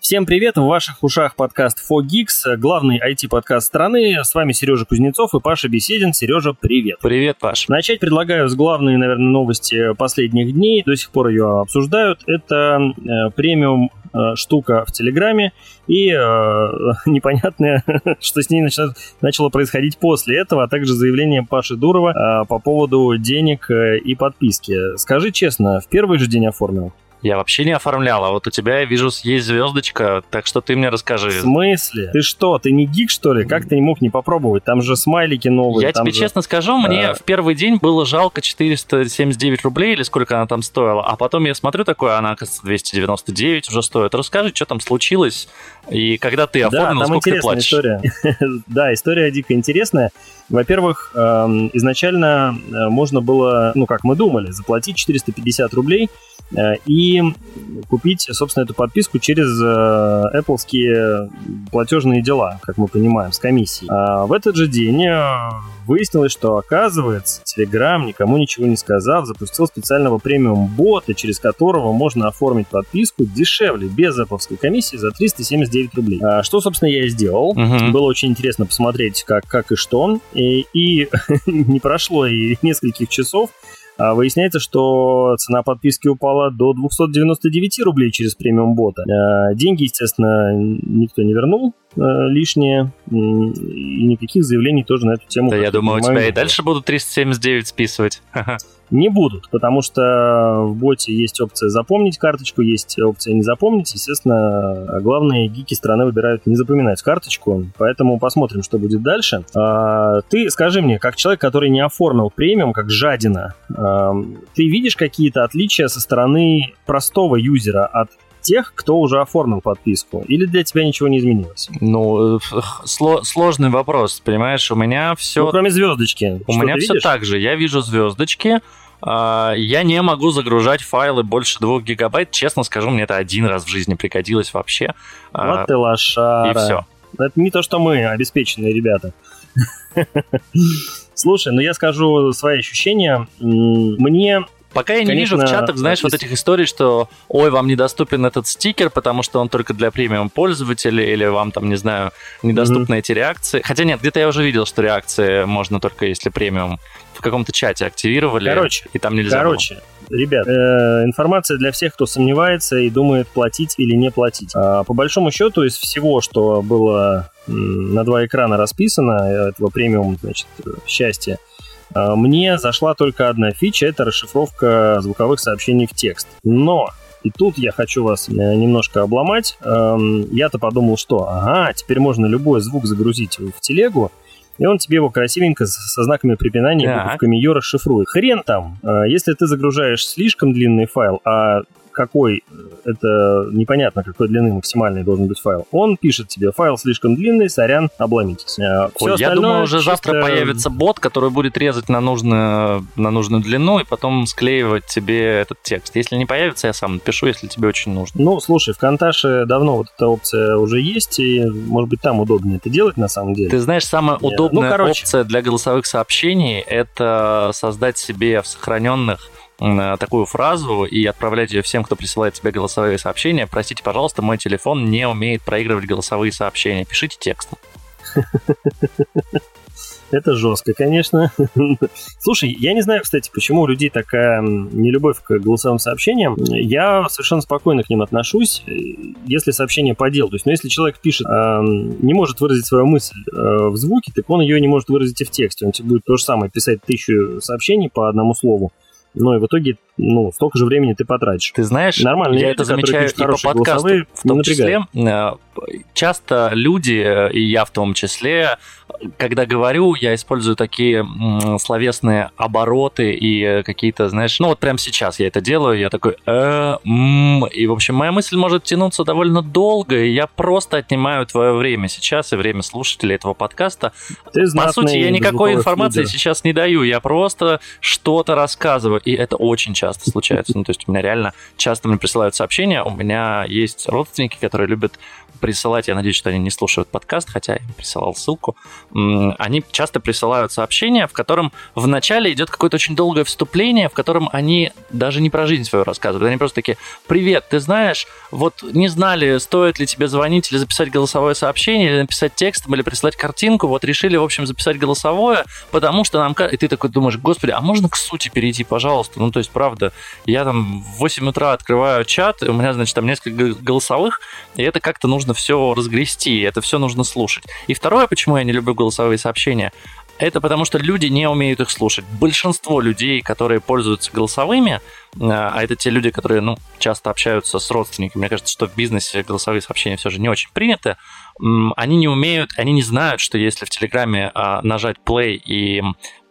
Всем привет, в ваших ушах подкаст 4Geeks, главный IT-подкаст страны. С вами Сережа Кузнецов и Паша Беседин. Сережа, привет. Привет, Паш. Начать предлагаю с главной, наверное, новости последних дней. До сих пор ее обсуждают. Это э, премиум э, штука в Телеграме и э, непонятное, что с ней начало, начало происходить после этого, а также заявление Паши Дурова э, по поводу денег э, и подписки. Скажи честно, в первый же день оформил? Я вообще не оформлял, а вот у тебя, я вижу, есть звездочка, так что ты мне расскажи. В смысле? Ты что, ты не гик, что ли? Как ты не мог не попробовать? Там же смайлики новые. Я тебе же... честно скажу, мне а... в первый день было жалко 479 рублей или сколько она там стоила, а потом я смотрю такое, она, оказывается, 299 уже стоит. Расскажи, что там случилось, и когда ты оформил, да, там сколько ты платишь? история. да, история дико интересная. Во-первых, эм, изначально э, можно было, ну, как мы думали, заплатить 450 рублей Э, и купить, собственно, эту подписку через э, Apple платежные дела, как мы понимаем, с комиссией. А в этот же день э, выяснилось, что, оказывается, Telegram, никому ничего не сказав, запустил специального премиум-бота, через которого можно оформить подписку дешевле, без Apple комиссии, за 379 рублей. А что, собственно, я и сделал. Угу. Было очень интересно посмотреть, как, как и что. И, и не прошло и нескольких часов, выясняется, что цена подписки упала до 299 рублей через премиум бота. А, деньги, естественно, никто не вернул э, лишние, и никаких заявлений тоже на эту тему. Да, я думаю, у тебя и дальше будут 379 списывать. Не будут, потому что в боте есть опция запомнить карточку, есть опция не запомнить. Естественно, главные гики страны выбирают не запоминать карточку, поэтому посмотрим, что будет дальше. А, ты скажи мне, как человек, который не оформил премиум, как жадина, а, ты видишь какие-то отличия со стороны простого юзера от тех, кто уже оформил подписку? Или для тебя ничего не изменилось? Ну, э, сло- сложный вопрос, понимаешь? У меня все... Ну, кроме звездочки. У меня все так же. Я вижу звездочки, а, я не могу загружать файлы больше двух гигабайт. Честно скажу, мне это один раз в жизни пригодилось вообще. А, вот ты лошара. И все. Это не то, что мы, обеспеченные ребята. Слушай, ну я скажу свои ощущения. Мне Пока я не Конечно, вижу в чатах, знаешь, вот этих историй, что ой, вам недоступен этот стикер, потому что он только для премиум пользователей, или вам там, не знаю, недоступны mm-hmm. эти реакции. Хотя нет, где-то я уже видел, что реакции можно только если премиум в каком-то чате активировали, короче, и там нельзя Короче, было. ребят, э, информация для всех, кто сомневается и думает, платить или не платить. А, по большому счету, из всего, что было на два экрана расписано, э, этого премиум, значит, счастья, а, мне зашла только одна фича, это расшифровка звуковых сообщений в текст. Но и тут я хочу вас э, немножко обломать. Я-то подумал, что ага, теперь можно любой звук загрузить в телегу, и он тебе его красивенько со знаками препинания и буковками ее расшифрует. Хрен там, э, если ты загружаешь слишком длинный файл, а какой это непонятно, какой длины максимальный должен быть файл. Он пишет тебе, файл слишком длинный, сорян, обломитесь. Э, Ой, я думаю, уже чисто... завтра появится бот, который будет резать на нужную, на нужную длину и потом склеивать тебе этот текст. Если не появится, я сам напишу, если тебе очень нужно. Ну, слушай, в Конташе давно вот эта опция уже есть, и, может быть, там удобно это делать на самом деле. Ты знаешь, самая Нет. удобная ну, короче. опция для голосовых сообщений — это создать себе в сохраненных такую фразу и отправлять ее всем, кто присылает тебе голосовые сообщения. Простите, пожалуйста, мой телефон не умеет проигрывать голосовые сообщения. Пишите текстом. Это жестко, конечно. Слушай, я не знаю, кстати, почему у людей такая нелюбовь к голосовым сообщениям. Я совершенно спокойно к ним отношусь, если сообщение по делу. То есть, ну, если человек пишет, э, не может выразить свою мысль э, в звуке, так он ее не может выразить и в тексте. Он тебе будет то же самое писать тысячу сообщений по одному слову. Но и в итоге ну, столько же времени ты потратишь. Ты знаешь, Нормально, я люди, это замечаю и по подкасту в том числе. Э, часто люди, э, и я в том числе, когда говорю, я использую такие словесные обороты и э, какие-то, знаешь, ну вот прямо сейчас я это делаю, я такой, э, м, и в общем моя мысль может тянуться довольно долго, и я просто отнимаю твое время сейчас и время слушателей этого подкаста. Ты По сути, я никакой информации лидер. сейчас не даю, я просто что-то рассказываю, и это очень часто случается. Ну то есть у меня реально часто мне присылают сообщения, у меня есть родственники, которые любят присылать, я надеюсь, что они не слушают подкаст, хотя я присылал ссылку, они часто присылают сообщения, в котором в начале идет какое-то очень долгое вступление, в котором они даже не про жизнь свою рассказывают, они просто такие, привет, ты знаешь, вот не знали, стоит ли тебе звонить или записать голосовое сообщение, или написать текстом, или прислать картинку, вот решили, в общем, записать голосовое, потому что нам... И ты такой думаешь, господи, а можно к сути перейти, пожалуйста? Ну, то есть, правда, я там в 8 утра открываю чат, у меня, значит, там несколько голосовых, и это как-то нужно все разгрести, это все нужно слушать. И второе, почему я не люблю голосовые сообщения, это потому что люди не умеют их слушать. Большинство людей, которые пользуются голосовыми, а, а это те люди, которые ну, часто общаются с родственниками, мне кажется, что в бизнесе голосовые сообщения все же не очень приняты, они не умеют, они не знают, что если в Телеграме а, нажать play и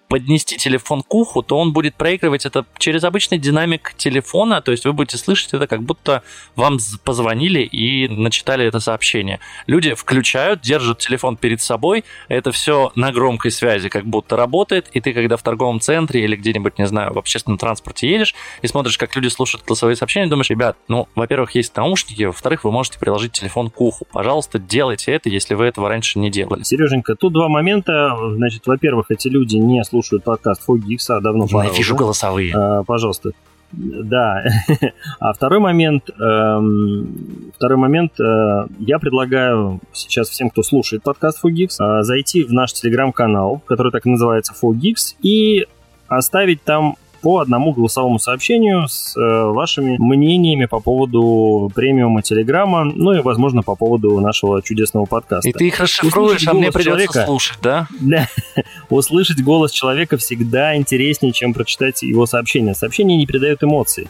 поднести телефон к уху, то он будет проигрывать это через обычный динамик телефона, то есть вы будете слышать это, как будто вам позвонили и начитали это сообщение. Люди включают, держат телефон перед собой, это все на громкой связи как будто работает, и ты, когда в торговом центре или где-нибудь, не знаю, в общественном транспорте едешь и смотришь, как люди слушают голосовые сообщения, думаешь, ребят, ну, во-первых, есть наушники, во-вторых, вы можете приложить телефон к уху. Пожалуйста, делайте это, если вы этого раньше не делали. Сереженька, тут два момента. Значит, во-первых, эти люди не слушают слушают подкаст Фогикса, а давно пора. Ненавижу голосовые. А, пожалуйста. Да. а второй момент, эм, второй момент, э, я предлагаю сейчас всем, кто слушает подкаст Фогикс, э, зайти в наш телеграм-канал, который так и называется Фогикс, и оставить там по одному голосовому сообщению с э, вашими мнениями по поводу премиума Телеграма, ну и, возможно, по поводу нашего чудесного подкаста. И ты их расшифруешь, а мне придется человека, слушать, да? Да. Услышать голос человека всегда интереснее, чем прочитать его сообщение. Сообщение не передает эмоции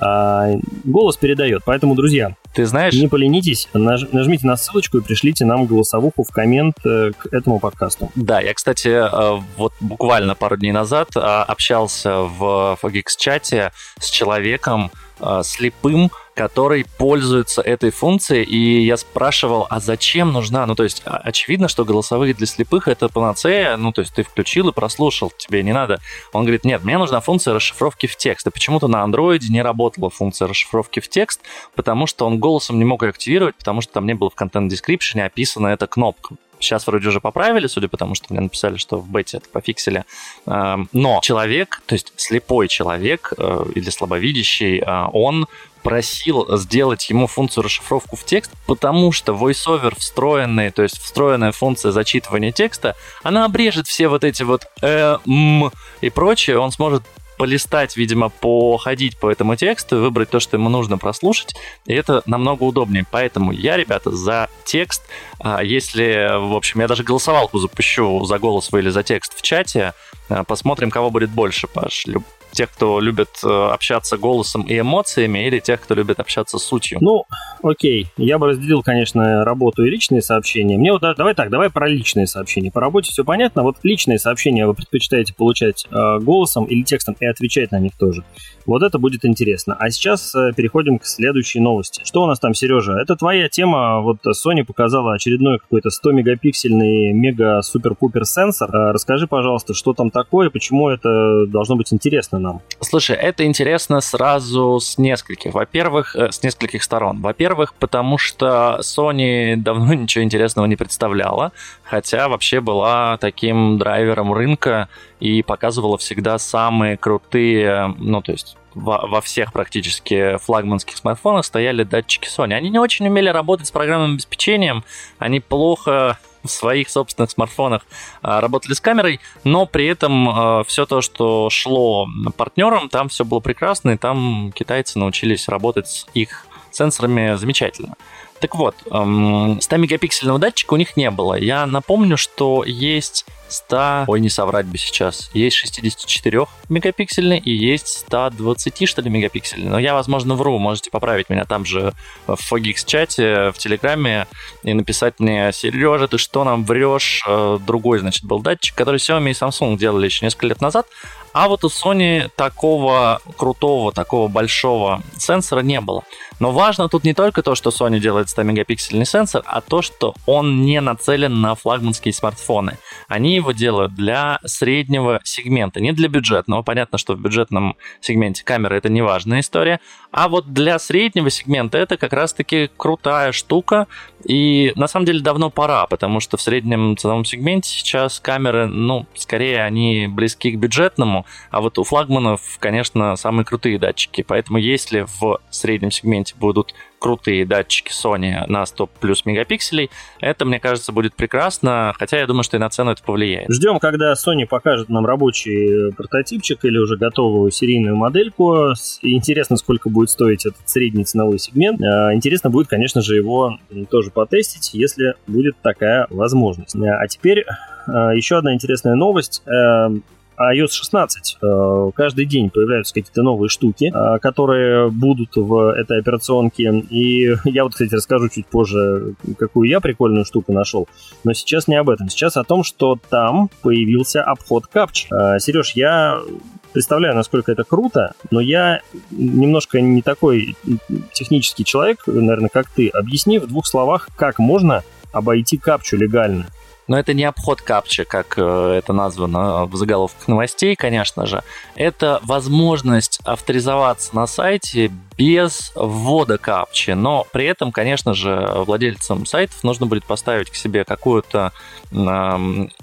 а, голос передает. Поэтому, друзья, ты знаешь, не поленитесь, наж, нажмите на ссылочку и пришлите нам голосовуху в коммент э, к этому подкасту. Да, я, кстати, э, вот буквально пару дней назад э, общался в Fogix-чате с человеком слепым, который пользуется этой функцией, и я спрашивал, а зачем нужна? Ну, то есть, очевидно, что голосовые для слепых это панацея, ну, то есть, ты включил и прослушал, тебе не надо. Он говорит, нет, мне нужна функция расшифровки в текст, и почему-то на андроиде не работала функция расшифровки в текст, потому что он голосом не мог ее активировать, потому что там не было в контент-дескрипшене описана эта кнопка. Сейчас вроде уже поправили, судя по тому, что мне написали, что в бете это пофиксили. Эм, но человек, то есть слепой человек э, или слабовидящий, э, он просил сделать ему функцию расшифровку в текст, потому что voiceover встроенный, то есть встроенная функция зачитывания текста, она обрежет все вот эти вот э, м и прочее, он сможет полистать, видимо, походить по этому тексту, выбрать то, что ему нужно прослушать, и это намного удобнее. Поэтому я, ребята, за текст. А если, в общем, я даже голосовалку запущу за голос или за текст в чате, а, посмотрим, кого будет больше, Паш тех, кто любит э, общаться голосом и эмоциями, или тех, кто любит общаться сутью? Ну, окей. Я бы разделил, конечно, работу и личные сообщения. Мне вот давай так, давай про личные сообщения. По работе все понятно. Вот личные сообщения вы предпочитаете получать э, голосом или текстом и отвечать на них тоже. Вот это будет интересно. А сейчас э, переходим к следующей новости. Что у нас там, Сережа? Это твоя тема. Вот Sony показала очередной какой-то 100-мегапиксельный мега-супер-пупер сенсор. Э, расскажи, пожалуйста, что там такое, почему это должно быть интересно нам? Слушай, это интересно сразу с нескольких. Во-первых, э, с нескольких сторон. Во-первых, потому что Sony давно ничего интересного не представляла, хотя вообще была таким драйвером рынка и показывала всегда самые крутые, ну, то есть во всех практически флагманских смартфонах стояли датчики Sony. Они не очень умели работать с программным обеспечением, они плохо в своих собственных смартфонах а, работали с камерой, но при этом а, все то, что шло партнерам, там все было прекрасно, и там китайцы научились работать с их сенсорами замечательно. Так вот, 100-мегапиксельного эм, датчика у них не было. Я напомню, что есть 100... Ой, не соврать бы сейчас. Есть 64 мегапиксельный и есть 120, что ли, мегапиксельный. Но я, возможно, вру. Можете поправить меня там же в Fogix чате, в Телеграме и написать мне, Сережа, ты что нам врешь? Э, другой, значит, был датчик, который Xiaomi и Samsung делали еще несколько лет назад. А вот у Sony такого крутого, такого большого сенсора не было. Но важно тут не только то, что Sony делает 100-мегапиксельный сенсор, а то, что он не нацелен на флагманские смартфоны. Они его делают для среднего сегмента, не для бюджетного. Понятно, что в бюджетном сегменте камеры это не важная история, а вот для среднего сегмента это как раз-таки крутая штука, и на самом деле давно пора, потому что в среднем ценовом сегменте сейчас камеры, ну, скорее они близки к бюджетному, а вот у флагманов, конечно, самые крутые датчики. Поэтому если в среднем сегменте будут крутые датчики Sony на 100 плюс мегапикселей, это, мне кажется, будет прекрасно, хотя я думаю, что и на цену это повлияет. Ждем, когда Sony покажет нам рабочий прототипчик или уже готовую серийную модельку. Интересно, сколько будет стоить этот средний ценовой сегмент. А, интересно будет, конечно же, его тоже потестить, если будет такая возможность. А теперь а, еще одна интересная новость. Эм, iOS 16 э, каждый день появляются какие-то новые штуки, э, которые будут в этой операционке. И я вот, кстати, расскажу чуть позже, какую я прикольную штуку нашел. Но сейчас не об этом. Сейчас о том, что там появился обход капчи. Э, Сереж, я представляю, насколько это круто, но я немножко не такой технический человек, наверное, как ты. Объясни в двух словах, как можно обойти капчу легально. Но это не обход капчи, как э, это названо в заголовках новостей, конечно же. Это возможность авторизоваться на сайте без ввода капчи. Но при этом, конечно же, владельцам сайтов нужно будет поставить к себе какую-то,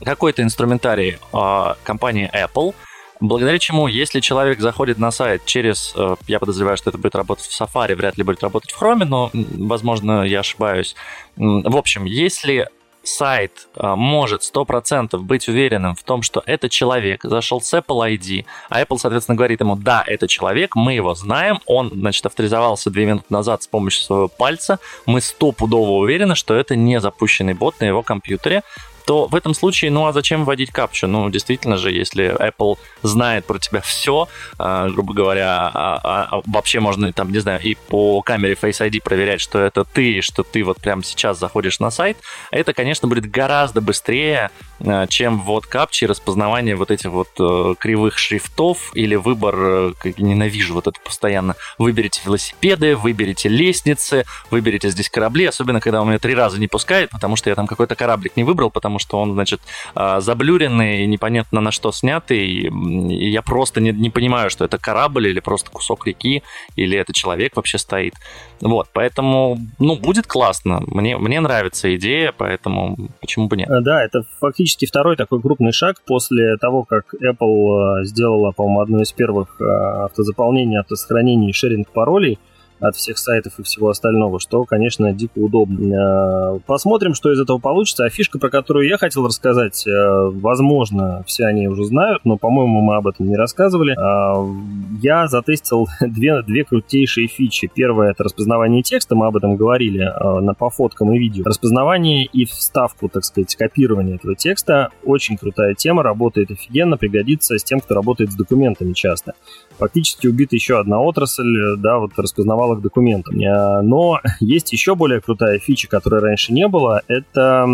какой-то инструментарий а, компании Apple, Благодаря чему, если человек заходит на сайт через, э, я подозреваю, что это будет работать в Safari, вряд ли будет работать в Chrome, но, возможно, я ошибаюсь. В общем, если сайт а, может 100% быть уверенным в том, что этот человек. Зашел с Apple ID, а Apple, соответственно, говорит ему, да, это человек, мы его знаем, он, значит, авторизовался две минуты назад с помощью своего пальца, мы стопудово уверены, что это не запущенный бот на его компьютере, то в этом случае, ну а зачем вводить капчу? Ну, действительно же, если Apple знает про тебя все, э, грубо говоря, а, а, а вообще можно там, не знаю, и по камере Face ID проверять, что это ты, что ты вот прямо сейчас заходишь на сайт, это, конечно, будет гораздо быстрее, э, чем ввод капчи, распознавание вот этих вот э, кривых шрифтов или выбор, э, как ненавижу вот это постоянно, выберите велосипеды, выберите лестницы, выберите здесь корабли, особенно когда у меня три раза не пускает, потому что я там какой-то кораблик не выбрал, потому потому что он, значит, а, заблюренный, непонятно на что снятый, и я просто не, не понимаю, что это корабль или просто кусок реки, или это человек вообще стоит. Вот, поэтому, ну, будет классно. Мне, мне нравится идея, поэтому почему бы нет? Э, да, это фактически второй такой крупный шаг после того, как Apple э, сделала, по-моему, одно из первых э, автозаполнений, автосохранений и шеринг паролей – от всех сайтов и всего остального, что, конечно, дико удобно. Э, посмотрим, что из этого получится. А фишка, про которую я хотел рассказать, э, возможно, все они уже знают, но, по-моему, мы об этом не рассказывали. Э, я затестил две, две крутейшие фичи. Первое — это распознавание текста, мы об этом говорили по фоткам и видео. Распознавание и вставку, так сказать, копирование этого текста — очень крутая тема, работает офигенно, пригодится с тем, кто работает с документами часто. Фактически убита еще одна отрасль, да, вот распознавала к документам. Э, но есть еще более крутая фича, которой раньше не было. Это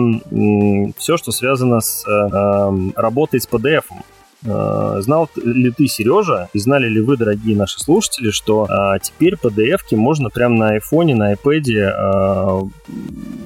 все, что связано с э, эм, работой с PDF. Э, знал ли ты, Сережа, и знали ли вы, дорогие наши слушатели, что а, теперь PDF-ки можно прямо на айфоне, на iPad а,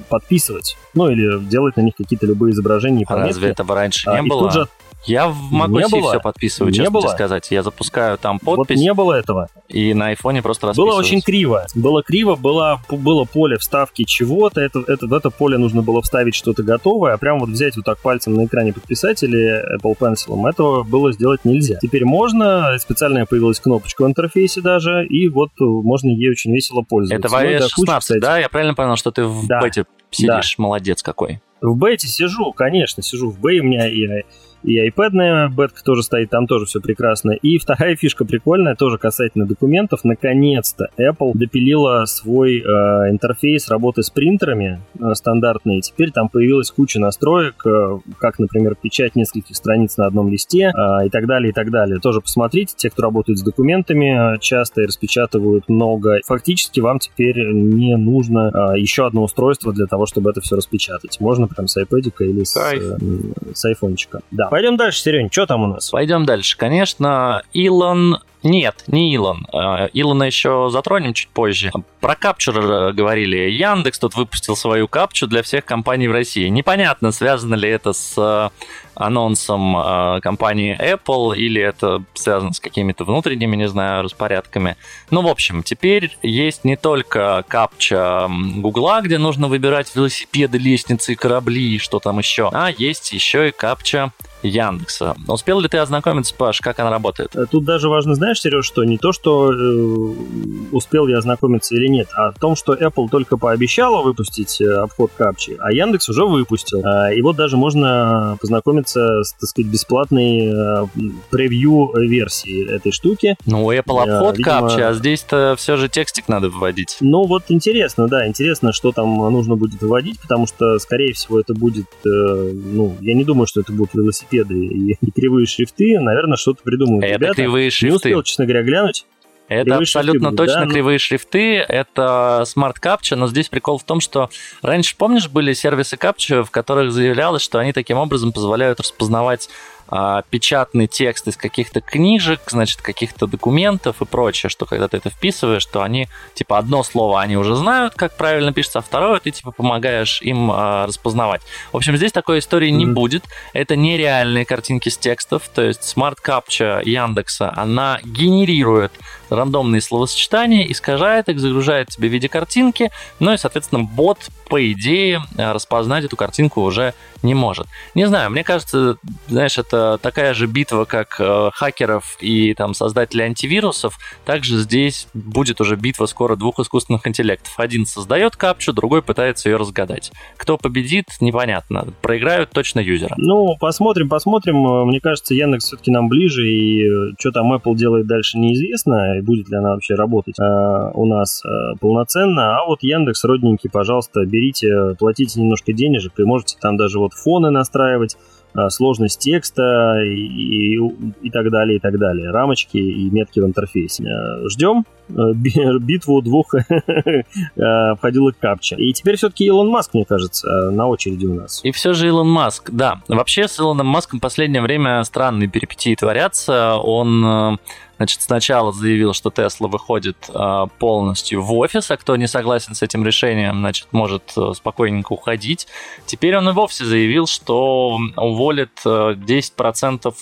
подписывать? Ну, или делать на них какие-то любые изображения и А разве этого раньше не а, было? Же я в macOS все подписываю, не честно было. сказать. Я запускаю там подпись. Вот не было этого. И на айфоне просто расписываюсь. Было очень криво. Было криво, было, было поле вставки чего-то. Это, это, в это поле нужно было вставить что-то готовое, а прям вот взять вот так пальцем на экране подписать или Apple Pencil. Этого было сделать нельзя. Теперь можно. Специальная появилась кнопочка в интерфейсе даже, и вот можно ей очень весело пользоваться. Это в iOS 16, ну, да? Я правильно понял, что ты в да. бете сидишь? Да. Молодец какой. В бете сижу, конечно, сижу в бете. У меня и и iPad бетка тоже стоит, там тоже все прекрасно. И вторая фишка прикольная, тоже касательно документов. Наконец-то Apple допилила свой э, интерфейс работы с принтерами э, стандартный. Теперь там появилась куча настроек, э, как, например, печать нескольких страниц на одном листе э, и так далее, и так далее. Тоже посмотрите, те, кто работает с документами, э, часто и распечатывают много. Фактически вам теперь не нужно э, еще одно устройство для того, чтобы это все распечатать. Можно прям с iPad или с, э, с айфончика. Да. Пойдем дальше, Серень, что там у нас? Пойдем дальше. Конечно, Илон нет, не Илон. А, Илона еще затронем чуть позже. Про капчу говорили. Яндекс тут выпустил свою капчу для всех компаний в России. Непонятно, связано ли это с анонсом э, компании Apple или это связано с какими-то внутренними, не знаю, распорядками. Ну, в общем, теперь есть не только капча Гугла, где нужно выбирать велосипеды, лестницы, корабли и что там еще, а есть еще и капча Яндекса. Успел ли ты ознакомиться, Паш, как она работает? Э, тут даже важно, знаешь, Сереж, что не то, что э, успел я ознакомиться или нет, а в том, что Apple только пообещала выпустить э, обход капчи, а Яндекс уже выпустил. Э, и вот даже можно познакомиться с, так сказать, бесплатной э, превью-версией этой штуки. Ну, Apple э, обход видимо... капчи, а здесь-то все же текстик надо выводить. Ну, вот интересно, да, интересно, что там нужно будет выводить, потому что, скорее всего, это будет, ну, я не думаю, что это будут велосипеды велосипеды и, и кривые шрифты, наверное, что-то придумают. Это ребята. кривые шрифты. Не успел, честно говоря, глянуть. Это кривые абсолютно шрифты, точно да? кривые шрифты, это Smart Captcha, но здесь прикол в том, что раньше, помнишь, были сервисы капча, в которых заявлялось, что они таким образом позволяют распознавать а, печатный текст из каких-то книжек, значит, каких-то документов и прочее, что когда ты это вписываешь, то они, типа, одно слово они уже знают, как правильно пишется, а второе ты, типа, помогаешь им а, распознавать. В общем, здесь такой истории mm-hmm. не будет. Это нереальные картинки с текстов, то есть Smart Captcha Яндекса, она генерирует рандомные словосочетания, искажает их, загружает тебе в виде картинки, ну и, соответственно, бот, по идее, распознать эту картинку уже не может. Не знаю, мне кажется, знаешь, это такая же битва, как э, хакеров и там создателей антивирусов. Также здесь будет уже битва скоро двух искусственных интеллектов. Один создает капчу, другой пытается ее разгадать. Кто победит, непонятно. Проиграют точно юзеры. Ну, посмотрим, посмотрим. Мне кажется, Яндекс все-таки нам ближе, и э, что там Apple делает дальше неизвестно, и будет ли она вообще работать э, у нас э, полноценно. А вот Яндекс, родненький, пожалуйста, берите, платите немножко денежек, и можете там даже вот фоны настраивать, сложность текста и, и, и так далее, и так далее. Рамочки и метки в интерфейсе. Э, Ждем э, битву двух э, входилок капча. И теперь все-таки Илон Маск, мне кажется, на очереди у нас. И все же Илон Маск, да. Вообще с Илоном Маском в последнее время странные перипетии творятся. Он Значит, сначала заявил, что Тесла выходит э, полностью в офис, а кто не согласен с этим решением, значит, может э, спокойненько уходить. Теперь он и вовсе заявил, что уволит э, 10%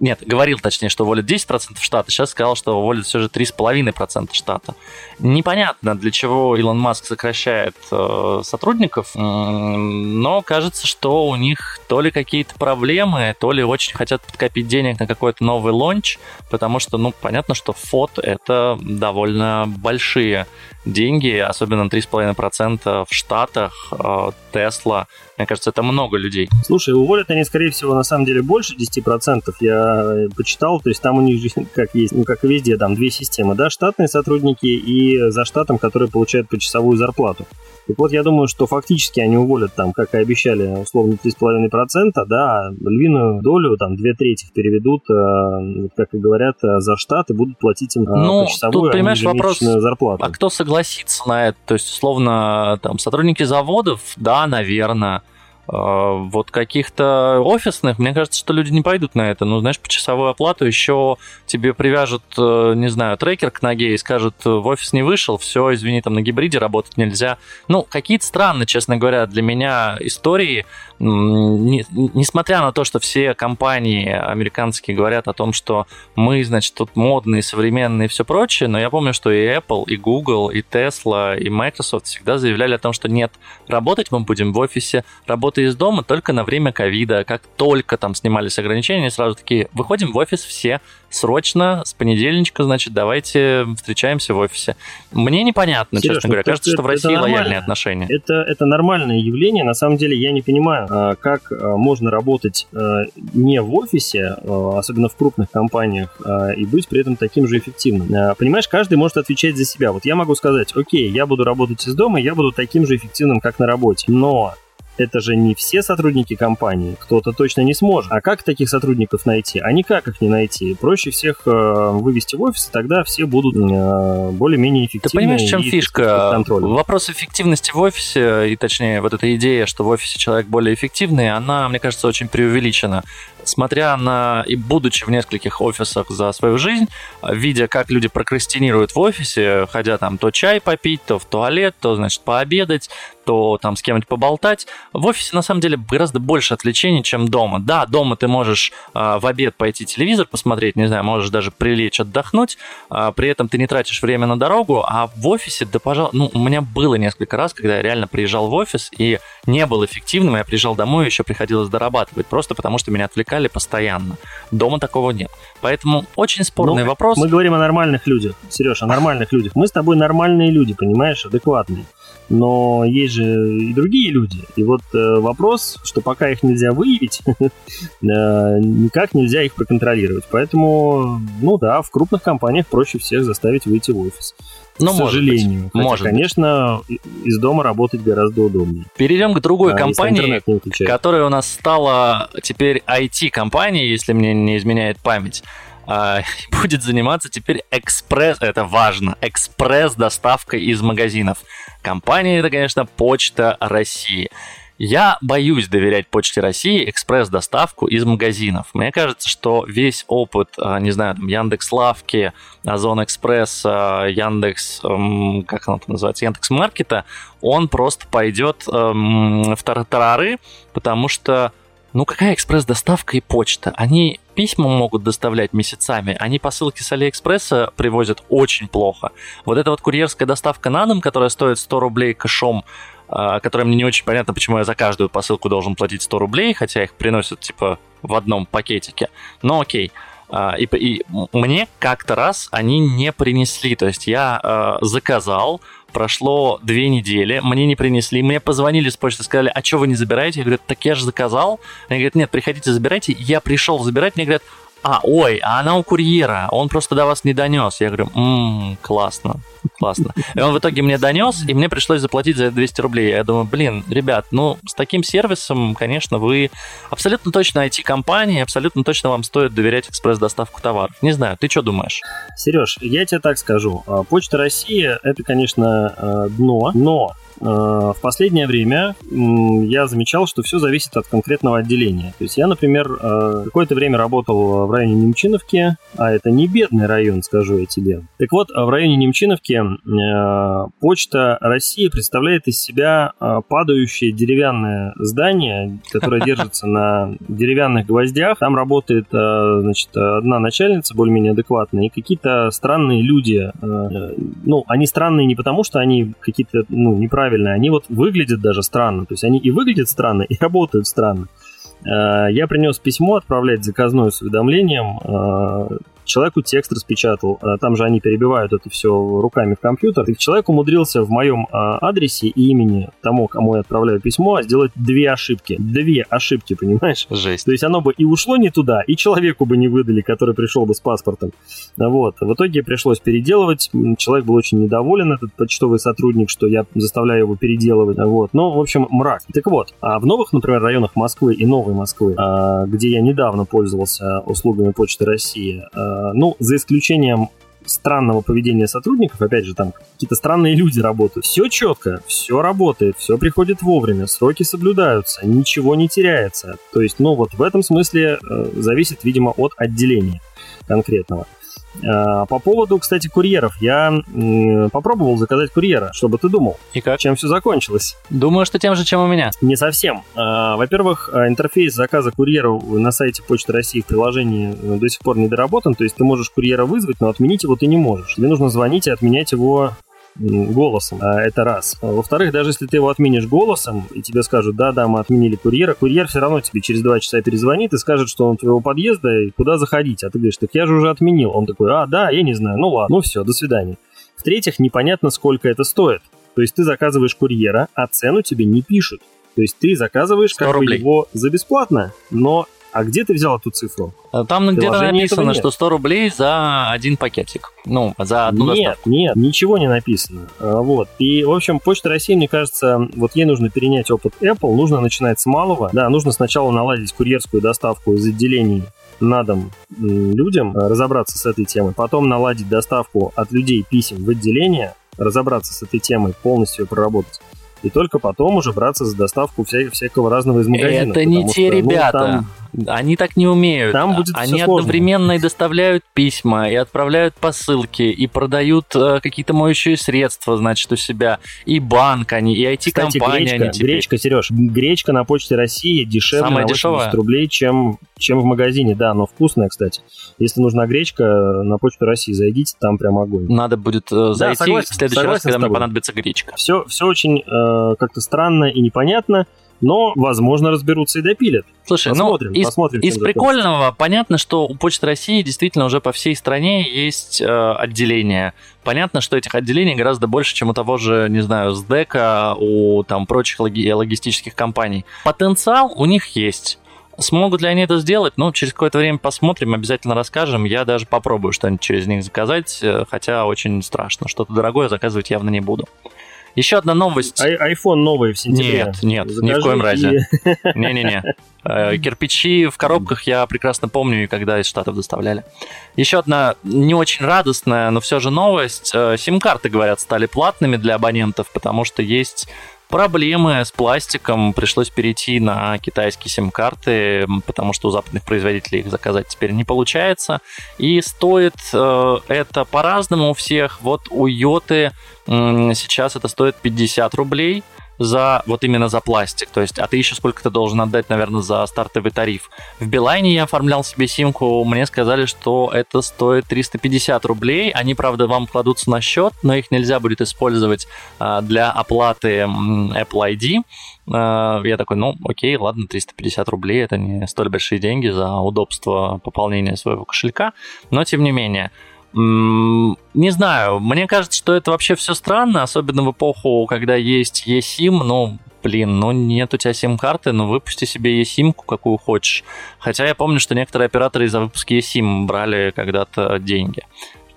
нет, говорил точнее, что уволит 10% штата, сейчас сказал, что уволит все же 3,5% штата. Непонятно, для чего Илон Маск сокращает э, сотрудников, но кажется, что у них то ли какие-то проблемы, то ли очень хотят подкопить денег на какой-то новый лонч, потому что, ну, понятно, что фот это довольно большие деньги, особенно 3,5% в Штатах, Тесла. Мне кажется, это много людей. Слушай, уволят они, скорее всего, на самом деле больше 10%. Я э, почитал, то есть там у них как есть, ну, как и везде, там две системы, да, штатные сотрудники и за штатом, которые получают почасовую зарплату. Так вот, я думаю, что фактически они уволят там, как и обещали, условно 3,5%, да, львиную долю, там, две трети переведут, э, как и говорят, э, за штат и будут платить им ну, почасовую, тут, а понимаешь, вопрос, зарплату. А кто согласится на это? То есть, условно, там, сотрудники заводов, да, наверное, а, вот каких-то офисных, мне кажется, что люди не пойдут на это. Ну, знаешь, по часовую оплату еще тебе привяжут, э, не знаю, трекер к ноге и скажут, в офис не вышел, все, извини, там на гибриде работать нельзя. Ну, какие-то странные, честно говоря, для меня истории, не, несмотря на то, что все компании американские говорят о том, что мы, значит, тут модные, современные и все прочее, но я помню, что и Apple, и Google, и Tesla, и Microsoft всегда заявляли о том, что нет, работать мы будем в офисе, работа из дома только на время ковида. Как только там снимались ограничения, сразу такие, выходим в офис все, срочно, с понедельничка, значит, давайте встречаемся в офисе. Мне непонятно, Сереж, честно говоря. Ну, Кажется, это, что в России лояльные отношения. Это, это нормальное явление. На самом деле, я не понимаю, а, как а, можно работать а, не в офисе, особенно в крупных компаниях, и быть при этом таким же эффективным. Понимаешь, каждый может отвечать за себя. Вот я могу сказать, окей, я буду работать из дома, я буду таким же эффективным, как на работе. Но это же не все сотрудники компании, кто-то точно не сможет. А как таких сотрудников найти? А никак их не найти. Проще всех э, вывести в офис, и тогда все будут э, более-менее эффективны. Ты понимаешь, в чем фишка? Вопрос эффективности в офисе, и точнее вот эта идея, что в офисе человек более эффективный, она, мне кажется, очень преувеличена смотря на и будучи в нескольких офисах за свою жизнь, видя, как люди прокрастинируют в офисе, ходя там то чай попить, то в туалет, то, значит, пообедать, то там с кем-нибудь поболтать, в офисе на самом деле гораздо больше отвлечений, чем дома. Да, дома ты можешь э, в обед пойти телевизор посмотреть, не знаю, можешь даже прилечь отдохнуть, э, при этом ты не тратишь время на дорогу, а в офисе, да, пожалуй, ну, у меня было несколько раз, когда я реально приезжал в офис и не был эффективным, я приезжал домой и еще приходилось дорабатывать, просто потому что меня отвлекали постоянно. Дома такого нет. Поэтому очень спорный ну, вопрос. Мы говорим о нормальных людях, Сереж, о нормальных людях. Мы с тобой нормальные люди, понимаешь, адекватные. Но есть же и другие люди. И вот э, вопрос, что пока их нельзя выявить, э, никак нельзя их проконтролировать. Поэтому, ну да, в крупных компаниях проще всех заставить выйти в офис. Ну, к сожалению. Быть. Хотя, может конечно, быть. из дома работать гораздо удобнее. Перейдем к другой а, компании, которая у нас стала теперь IT-компанией, если мне не изменяет память. А, будет заниматься теперь экспресс, это важно, экспресс-доставкой из магазинов. Компания это, конечно, Почта России. Я боюсь доверять Почте России экспресс-доставку из магазинов. Мне кажется, что весь опыт, а, не знаю, там, Яндекс Лавки, Озон Экспресс, Яндекс, как оно там называется, Яндекс Маркета, он просто пойдет в тартарары, потому что ну какая экспресс-доставка и почта? Они письма могут доставлять месяцами, они посылки с Алиэкспресса привозят очень плохо. Вот эта вот курьерская доставка на дом, которая стоит 100 рублей кэшом, а, которая мне не очень понятно, почему я за каждую посылку должен платить 100 рублей, хотя их приносят типа в одном пакетике. Но окей. А, и, и мне как-то раз они не принесли. То есть я э, заказал, прошло две недели, мне не принесли, мне позвонили с почты, сказали, а что вы не забираете? Я говорю, так я же заказал. Они говорят, нет, приходите, забирайте. Я пришел забирать, мне говорят, а, ой, а она у курьера, он просто до вас не донес. Я говорю, ммм, классно, классно. И он в итоге мне донес, и мне пришлось заплатить за это 200 рублей. Я думаю, блин, ребят, ну, с таким сервисом, конечно, вы абсолютно точно IT-компания, абсолютно точно вам стоит доверять экспресс-доставку товаров. Не знаю, ты что думаешь? Сереж, я тебе так скажу. А, Почта России – это, конечно, а, дно, но Э, в последнее время я замечал, что все зависит от конкретного отделения. То есть я, например, э, какое-то время работал в районе Немчиновки, а это не бедный район, скажу я тебе. Так вот, в районе Немчиновки э, Почта России представляет из себя падающее деревянное здание, которое держится на деревянных гвоздях. Там работает, значит, одна начальница более-менее адекватная и какие-то странные люди. Ну, они странные не потому, что они какие-то, ну, неправильные правильно, они вот выглядят даже странно. То есть они и выглядят странно, и работают странно. Э, я принес письмо отправлять заказное с уведомлением. Человеку текст распечатал, э, там же они перебивают это все руками в компьютер, и человек умудрился в моем э, адресе и имени тому, кому я отправляю письмо, сделать две ошибки. Две ошибки, понимаешь? Жесть. То есть оно бы и ушло не туда, и человеку бы не выдали, который пришел бы с паспортом. Вот. В итоге пришлось переделывать. Человек был очень недоволен, этот почтовый сотрудник, что я заставляю его переделывать. Вот. Ну, в общем, мрак. Так вот, а в новых, например, районах Москвы и Новой Москвы, а, где я недавно пользовался услугами Почты России, ну, за исключением странного поведения сотрудников, опять же, там какие-то странные люди работают. Все четко, все работает, все приходит вовремя, сроки соблюдаются, ничего не теряется. То есть, ну, вот в этом смысле э, зависит, видимо, от отделения конкретного. А, по поводу, кстати, курьеров. Я попробовал заказать курьера, чтобы ты думал. И как? Чем все закончилось? Думаю, что тем же, чем у меня. Не совсем. А, во-первых, а, интерфейс заказа курьера на сайте Почты России в приложении э, до сих пор не доработан. То есть ты можешь курьера вызвать, но отменить его ты не можешь. Тебе нужно звонить и отменять его голосом. А, это раз. А, во-вторых, даже если ты его отменишь голосом, и тебе скажут, да-да, мы отменили курьера, курьер все равно тебе через два часа перезвонит и скажет, что он твоего подъезда и куда заходить. А ты говоришь, так я же уже отменил. Он такой, а, да, я не знаю, ну ладно, ну все, до свидания. В-третьих, непонятно, сколько это стоит. То есть ты заказываешь курьера, а цену тебе не пишут. То есть ты заказываешь как бы его за бесплатно, но А где ты взял эту цифру? Э, там где-то написано, что 100 рублей за один пакетик. Ну, за одну Нет, доставку. нет, ничего не написано. А, вот. И, в общем, Почта России, мне кажется, вот ей нужно перенять опыт Apple, нужно начинать с малого. Да, нужно сначала наладить курьерскую доставку из отделений на дом людям, э, разобраться с этой темой, потом наладить доставку от людей писем в отделение, разобраться с этой темой, полностью ее проработать и только потом уже браться за доставку вся, всякого разного из магазина. Это не те что, ребята. Ну, там, они так не умеют. Там будет Они одновременно и доставляют письма, и отправляют посылки, и продают э, какие-то моющие средства, значит, у себя. И банк они, и IT-компания гречка, они теперь. Гречка, Сереж, гречка на Почте России дешевле Самая на 80 дешевая? рублей, чем, чем в магазине. Да, но вкусная, кстати. Если нужна гречка, на Почту России зайдите, там прям огонь. Надо будет э, зайти да, согласен, в следующий раз, когда мне понадобится гречка. Все, все очень э, как-то странно и непонятно но, возможно, разберутся и допилят. Слушай, ну, посмотрим, ну, из, посмотрим, из прикольного понятно, что у Почты России действительно уже по всей стране есть э, отделения. Понятно, что этих отделений гораздо больше, чем у того же, не знаю, СДЭКа, у там прочих логи- логистических компаний. Потенциал у них есть. Смогут ли они это сделать? Ну, через какое-то время посмотрим, обязательно расскажем. Я даже попробую что-нибудь через них заказать, э, хотя очень страшно. Что-то дорогое заказывать явно не буду. Еще одна новость. А, iPhone новый в сентябре. Нет, нет, Закажи ни в коем разе. Не-не-не. Э, кирпичи в коробках я прекрасно помню, и когда из Штатов доставляли. Еще одна не очень радостная, но все же новость. Э, сим-карты, говорят, стали платными для абонентов, потому что есть проблемы с пластиком. Пришлось перейти на китайские сим-карты, потому что у западных производителей их заказать теперь не получается. И стоит э, это по-разному у всех. Вот у Йоты э, сейчас это стоит 50 рублей за вот именно за пластик. То есть, а ты еще сколько-то должен отдать, наверное, за стартовый тариф. В Билайне я оформлял себе симку, мне сказали, что это стоит 350 рублей. Они, правда, вам кладутся на счет, но их нельзя будет использовать а, для оплаты Apple ID. А, я такой, ну, окей, ладно, 350 рублей, это не столь большие деньги за удобство пополнения своего кошелька, но тем не менее. Не знаю, мне кажется, что это вообще все странно, особенно в эпоху, когда есть eSIM, ну, блин, ну нет у тебя сим-карты, ну выпусти себе eSIM-ку, какую хочешь. Хотя я помню, что некоторые операторы из-за выпуска eSIM брали когда-то деньги.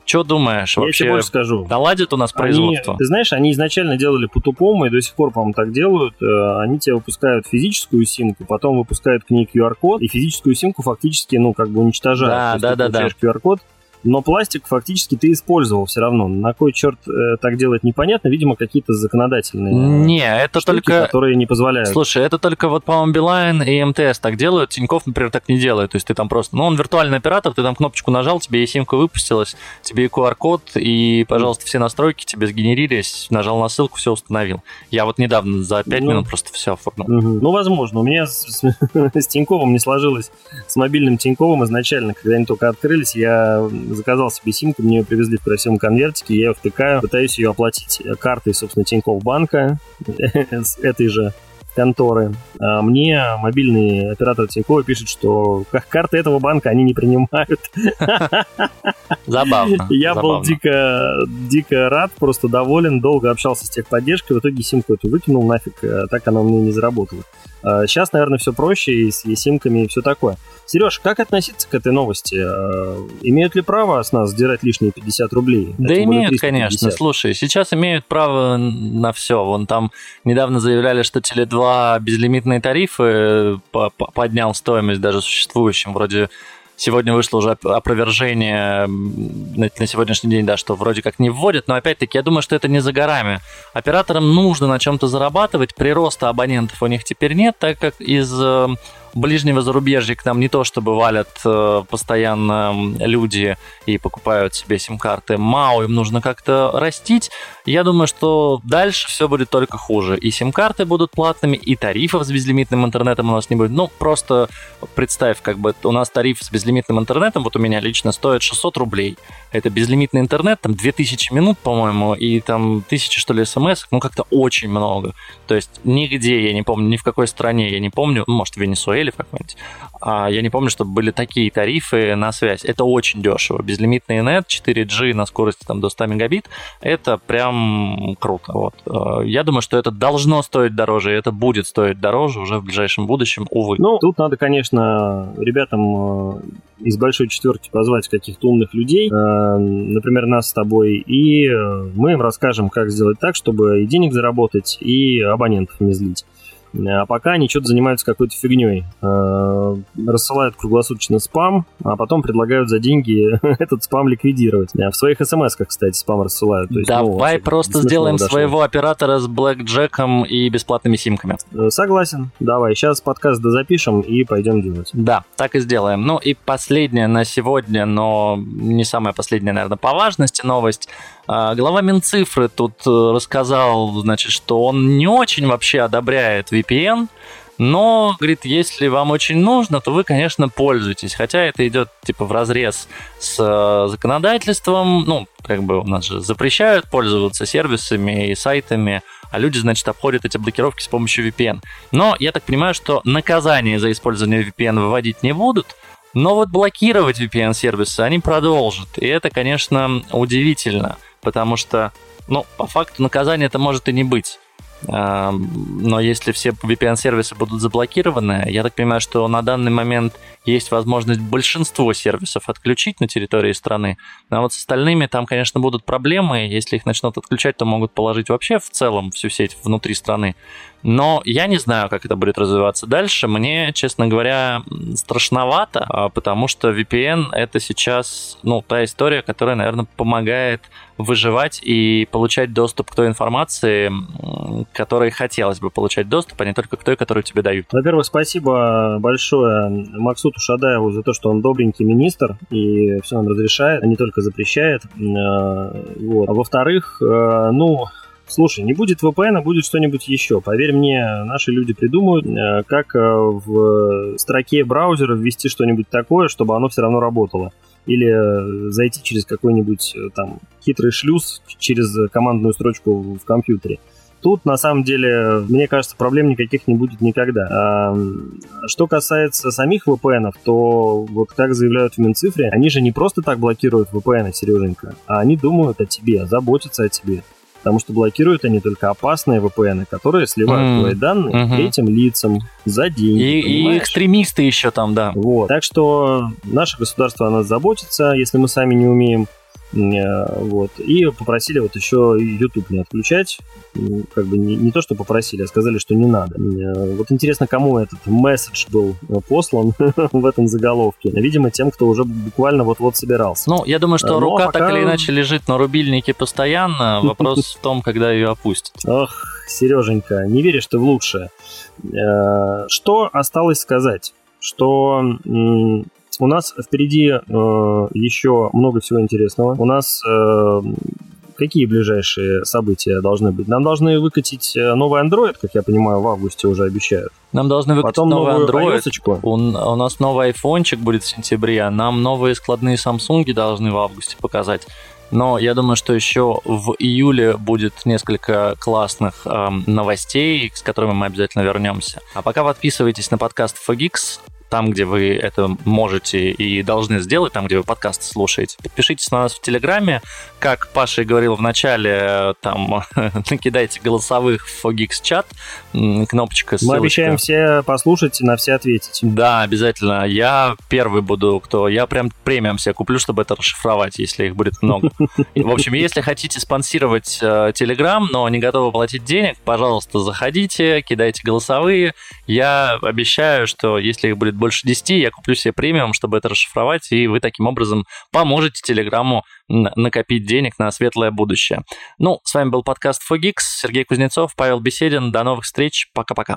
Что думаешь я вообще? Я больше скажу. Наладит у нас производство? Они, ты знаешь, они изначально делали по-тупому и до сих пор, по-моему, так делают. Э, они тебе выпускают физическую симку, потом выпускают к ней QR-код, и физическую симку фактически, ну, как бы уничтожают. Да, да, да, да. QR-код, но пластик фактически ты использовал все равно. На кой черт э, так делать непонятно, видимо, какие-то законодательные Не, это штуки, только... которые не позволяют. Слушай, это только вот, по-моему, Билайн и МТС так делают, Тиньков, например, так не делает. То есть ты там просто, ну, он виртуальный оператор, ты там кнопочку нажал, тебе e-симка выпустилась, тебе и QR-код, и, пожалуйста, все настройки тебе сгенерились, нажал на ссылку, все установил. Я вот недавно за 5 ну, минут просто все оформил. Угу. Ну, возможно. У меня с, с, с Тиньковым не сложилось, с мобильным Тиньковым изначально, когда они только открылись, я заказал себе симку, мне ее привезли в красивом конвертике, я ее втыкаю, пытаюсь ее оплатить картой, собственно, Тинькофф банка с этой же конторы. А мне мобильный оператор Тинькофф пишет, что карты этого банка они не принимают. Забавно. Я был дико, дико рад, просто доволен, долго общался с техподдержкой, в итоге симку эту выкинул нафиг, а так она у меня не заработала. Сейчас, наверное, все проще и с симками и все такое. Сереж, как относиться к этой новости? Э, имеют ли право с нас сдирать лишние 50 рублей? Да имеют, конечно. Слушай, сейчас имеют право на все. Вон там недавно заявляли, что Теле2 безлимитные тарифы э, поднял стоимость даже существующим. Вроде Сегодня вышло уже опровержение на сегодняшний день, да, что вроде как не вводят, но опять-таки я думаю, что это не за горами. Операторам нужно на чем-то зарабатывать, прироста абонентов у них теперь нет, так как из э, ближнего зарубежья к нам не то чтобы валят э, постоянно люди и покупают себе сим-карты. Мау им нужно как-то растить. Я думаю, что дальше все будет только хуже. И сим-карты будут платными, и тарифов с безлимитным интернетом у нас не будет. Ну, просто представь, как бы у нас тариф с безлимитным интернетом, вот у меня лично стоит 600 рублей. Это безлимитный интернет, там 2000 минут, по-моему, и там 1000, что ли, смс, ну, как-то очень много. То есть нигде, я не помню, ни в какой стране, я не помню, может, в Венесуэле АОЛ какой-нибудь, а я не помню, чтобы были такие тарифы на связь. Это очень дешево. Безлимитный нет, 4G на скорости там, до 100 мегабит, это прям круто. Вот. Э, я думаю, что это должно стоить дороже, и это будет стоить дороже уже в ближайшем будущем, увы. Ну, тут надо, конечно, ребятам э, из большой четверки позвать каких-то умных людей, э, например, нас с тобой, и мы им расскажем, как сделать так, чтобы и денег заработать, и абонентов не злить. А пока они что-то занимаются какой-то фигней. Э, рассылают круглосуточно спам, а потом предлагают за деньги этот спам ликвидировать. В своих смс-ках, кстати, спам рассылают. есть, Давай ну, просто сделаем дошло. своего оператора с блэкджеком и бесплатными симками. Э, согласен. Давай, сейчас подкаст дозапишем и пойдем делать. Да, так и сделаем. Ну и последняя на сегодня, но не самая последняя, наверное, по важности новость. А, глава Минцифры тут э, рассказал, значит, что он не очень вообще одобряет VPN, но, говорит, если вам очень нужно, то вы, конечно, пользуетесь. Хотя это идет типа в разрез с э, законодательством. Ну, как бы у нас же запрещают пользоваться сервисами и сайтами, а люди, значит, обходят эти блокировки с помощью VPN. Но я так понимаю, что наказание за использование VPN выводить не будут, но вот блокировать VPN-сервисы они продолжат. И это, конечно, удивительно потому что, ну, по факту наказания это может и не быть. Но если все VPN-сервисы будут заблокированы, я так понимаю, что на данный момент есть возможность большинство сервисов отключить на территории страны. А вот с остальными там, конечно, будут проблемы. Если их начнут отключать, то могут положить вообще в целом всю сеть внутри страны. Но я не знаю, как это будет развиваться дальше. Мне, честно говоря, страшновато, а, потому что VPN это сейчас, ну, та история, которая, наверное, помогает выживать и получать доступ к той информации, которой хотелось бы получать доступ, а не только к той, которую тебе дают. Во-первых, спасибо большое Максуту Шадаеву за то, что он добренький министр и все нам разрешает, а не только запрещает. Э, вот. А во-вторых, э, ну, Слушай, не будет VPN, а будет что-нибудь еще. Поверь мне, наши люди придумают, э, как в строке браузера ввести что-нибудь такое, чтобы оно все равно работало. Или зайти через какой-нибудь там хитрый шлюз через командную строчку в компьютере. Тут, на самом деле, мне кажется, проблем никаких не будет никогда. А, что касается самих VPN, то вот как заявляют в Минцифре, они же не просто так блокируют VPN, Сереженька, а они думают о тебе, заботятся о тебе. Потому что блокируют они только опасные VPN, которые сливают mm. твои данные mm-hmm. третьим лицам за деньги. И, и экстремисты еще там, да. Вот. Так что наше государство о нас заботится, если мы сами не умеем. Э, вот. И попросили вот еще YouTube не отключать. Как бы не, не то, что попросили, а сказали, что не надо. Э, вот интересно, кому этот месседж был э, послан в этом заголовке. Видимо, тем, кто уже буквально вот-вот собирался. Ну, я думаю, что Но рука пока... так или иначе лежит на рубильнике постоянно. Вопрос в том, когда ее опустят. Ох, Сереженька, не веришь ты в лучшее. Что осталось сказать? Что у нас впереди э, еще много всего интересного. У нас э, какие ближайшие события должны быть? Нам должны выкатить э, новый Android, как я понимаю, в августе уже обещают. Нам должны выкатить Потом новый Android. У, у нас новый айфончик будет в сентябре, нам новые складные Samsung должны в августе показать. Но я думаю, что еще в июле будет несколько классных эм, новостей, с которыми мы обязательно вернемся. А пока подписывайтесь на подкаст Fogix, там, где вы это можете и должны сделать, там, где вы подкаст слушаете. Подпишитесь на нас в Телеграме. Как Паша и говорил в начале, там накидайте голосовых в Fogix чат, кнопочка ссылочка. Мы обещаем все послушать и на все ответить. Да, обязательно. Я первый буду, кто... Я прям премиум себе куплю, чтобы это расшифровать, если их будет много. В общем, если хотите спонсировать Телеграм, но не готовы платить денег, пожалуйста, заходите, кидайте голосовые. Я обещаю, что если их будет больше 10, я куплю себе премиум, чтобы это расшифровать, и вы таким образом поможете Телеграму накопить денег на светлое будущее. Ну, с вами был подкаст Fogix, Сергей Кузнецов, Павел Беседин. До новых встреч. Пока-пока.